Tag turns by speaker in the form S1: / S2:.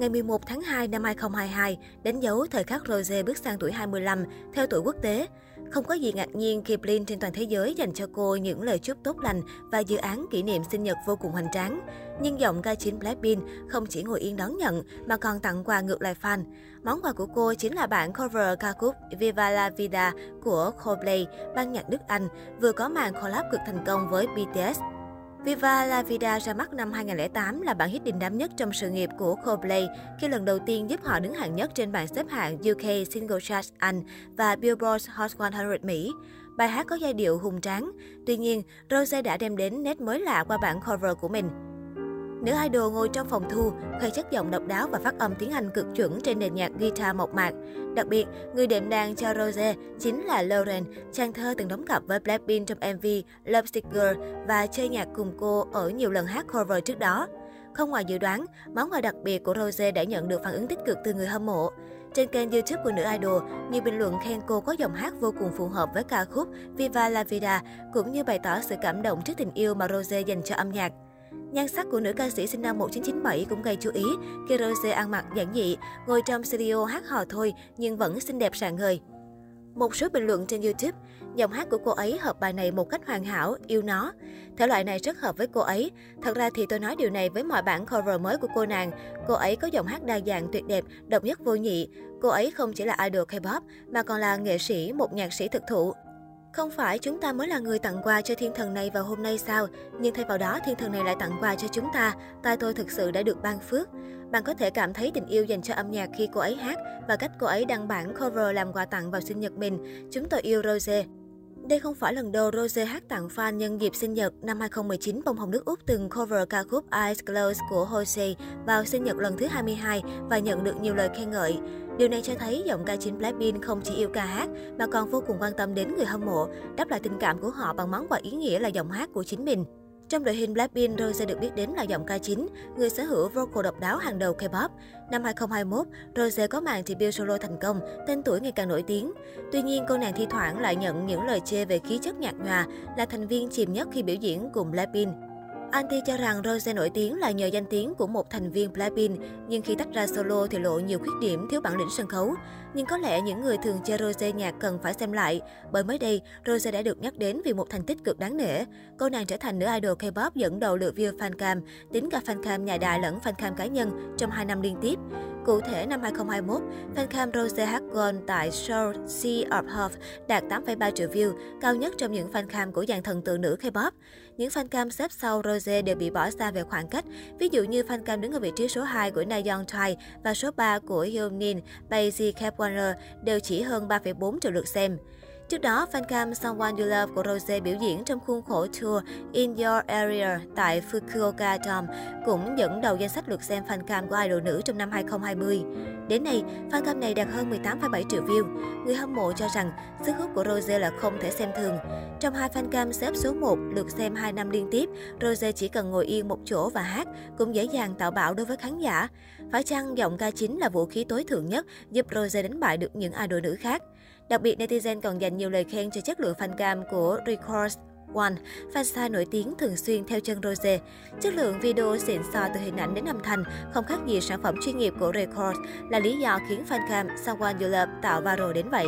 S1: Ngày 11 tháng 2 năm 2022, đánh dấu thời khắc Rose bước sang tuổi 25 theo tuổi quốc tế. Không có gì ngạc nhiên khi Blin trên toàn thế giới dành cho cô những lời chúc tốt lành và dự án kỷ niệm sinh nhật vô cùng hoành tráng. Nhưng giọng ca chính Blackpink không chỉ ngồi yên đón nhận mà còn tặng quà ngược lại fan. Món quà của cô chính là bản cover ca khúc Viva la Vida của Coldplay, ban nhạc Đức Anh, vừa có màn collab cực thành công với BTS. Viva La Vida ra mắt năm 2008 là bản hit đình đám nhất trong sự nghiệp của Coldplay khi lần đầu tiên giúp họ đứng hạng nhất trên bảng xếp hạng UK Single Chart Anh và Billboard Hot 100 Mỹ. Bài hát có giai điệu hùng tráng. Tuy nhiên, Rose đã đem đến nét mới lạ qua bản cover của mình. Nữ idol ngồi trong phòng thu, khoe chất giọng độc đáo và phát âm tiếng Anh cực chuẩn trên nền nhạc guitar mộc mạc. Đặc biệt, người đệm đàn cho Rose chính là Lauren, chàng thơ từng đóng cặp với Blackpink trong MV Love Sticker và chơi nhạc cùng cô ở nhiều lần hát cover trước đó. Không ngoài dự đoán, món quà đặc biệt của Rose đã nhận được phản ứng tích cực từ người hâm mộ. Trên kênh YouTube của nữ idol, nhiều bình luận khen cô có giọng hát vô cùng phù hợp với ca khúc Viva la Vida, cũng như bày tỏ sự cảm động trước tình yêu mà Rose dành cho âm nhạc. Nhan sắc của nữ ca sĩ sinh năm 1997 cũng gây chú ý khi Rose ăn mặc giản dị, ngồi trong studio hát hò thôi nhưng vẫn xinh đẹp rạng ngời. Một số bình luận trên YouTube, giọng hát của cô ấy hợp bài này một cách hoàn hảo, yêu nó. Thể loại này rất hợp với cô ấy. Thật ra thì tôi nói điều này với mọi bản cover mới của cô nàng. Cô ấy có giọng hát đa dạng tuyệt đẹp, độc nhất vô nhị. Cô ấy không chỉ là idol K-pop mà còn là nghệ sĩ, một nhạc sĩ thực thụ. Không phải chúng ta mới là người tặng quà cho thiên thần này vào hôm nay sao? Nhưng thay vào đó, thiên thần này lại tặng quà cho chúng ta. Tai tôi thực sự đã được ban phước. Bạn có thể cảm thấy tình yêu dành cho âm nhạc khi cô ấy hát và cách cô ấy đăng bản cover làm quà tặng vào sinh nhật mình. Chúng tôi yêu Rose. Đây không phải lần đầu Rose hát tặng fan nhân dịp sinh nhật. Năm 2019, bông hồng nước Úc từng cover ca khúc Eyes Closed của Jose vào sinh nhật lần thứ 22 và nhận được nhiều lời khen ngợi. Điều này cho thấy giọng ca chính Blackpink không chỉ yêu ca hát mà còn vô cùng quan tâm đến người hâm mộ, đáp lại tình cảm của họ bằng món quà ý nghĩa là giọng hát của chính mình. Trong đội hình Blackpink, Rose được biết đến là giọng ca chính, người sở hữu vocal độc đáo hàng đầu K-pop. Năm 2021, Rose có màn debut solo thành công, tên tuổi ngày càng nổi tiếng. Tuy nhiên, cô nàng thi thoảng lại nhận những lời chê về khí chất nhạt nhòa, là thành viên chìm nhất khi biểu diễn cùng Blackpink. Anti cho rằng Rose nổi tiếng là nhờ danh tiếng của một thành viên Blackpink, nhưng khi tách ra solo thì lộ nhiều khuyết điểm thiếu bản lĩnh sân khấu. Nhưng có lẽ những người thường chơi Rose nhạc cần phải xem lại, bởi mới đây, Rose đã được nhắc đến vì một thành tích cực đáng nể. Cô nàng trở thành nữ idol K-pop dẫn đầu lượt view fancam, tính cả fancam nhà đài lẫn fancam cá nhân trong 2 năm liên tiếp. Cụ thể, năm 2021, fancam Rose Hagon tại show Sea of Hope đạt 8,3 triệu view, cao nhất trong những fancam của dàn thần tượng nữ K-pop. Những fancam xếp sau Rose đều bị bỏ xa về khoảng cách, ví dụ như fancam đứng ở vị trí số 2 của Nayeon Choi và số 3 của Hyunmin, Bae Ji Warner đều chỉ hơn 3,4 triệu lượt xem. Trước đó, fancam Someone You Love của Rose biểu diễn trong khuôn khổ tour In Your Area tại Fukuoka Dome cũng dẫn đầu danh sách lượt xem fancam của idol nữ trong năm 2020. Đến nay, fancam này đạt hơn 18,7 triệu view. Người hâm mộ cho rằng sức hút của Rose là không thể xem thường. Trong hai fancam xếp số 1 lượt xem 2 năm liên tiếp, Rose chỉ cần ngồi yên một chỗ và hát cũng dễ dàng tạo bão đối với khán giả. Phải chăng giọng ca chính là vũ khí tối thượng nhất giúp Rose đánh bại được những idol nữ khác? Đặc biệt, netizen còn dành nhiều lời khen cho chất lượng fan cam của Records One, fansign nổi tiếng thường xuyên theo chân Rose. Chất lượng video xịn sò từ hình ảnh đến âm thanh không khác gì sản phẩm chuyên nghiệp của Records là lý do khiến fancam Someone You Love tạo viral đến vậy.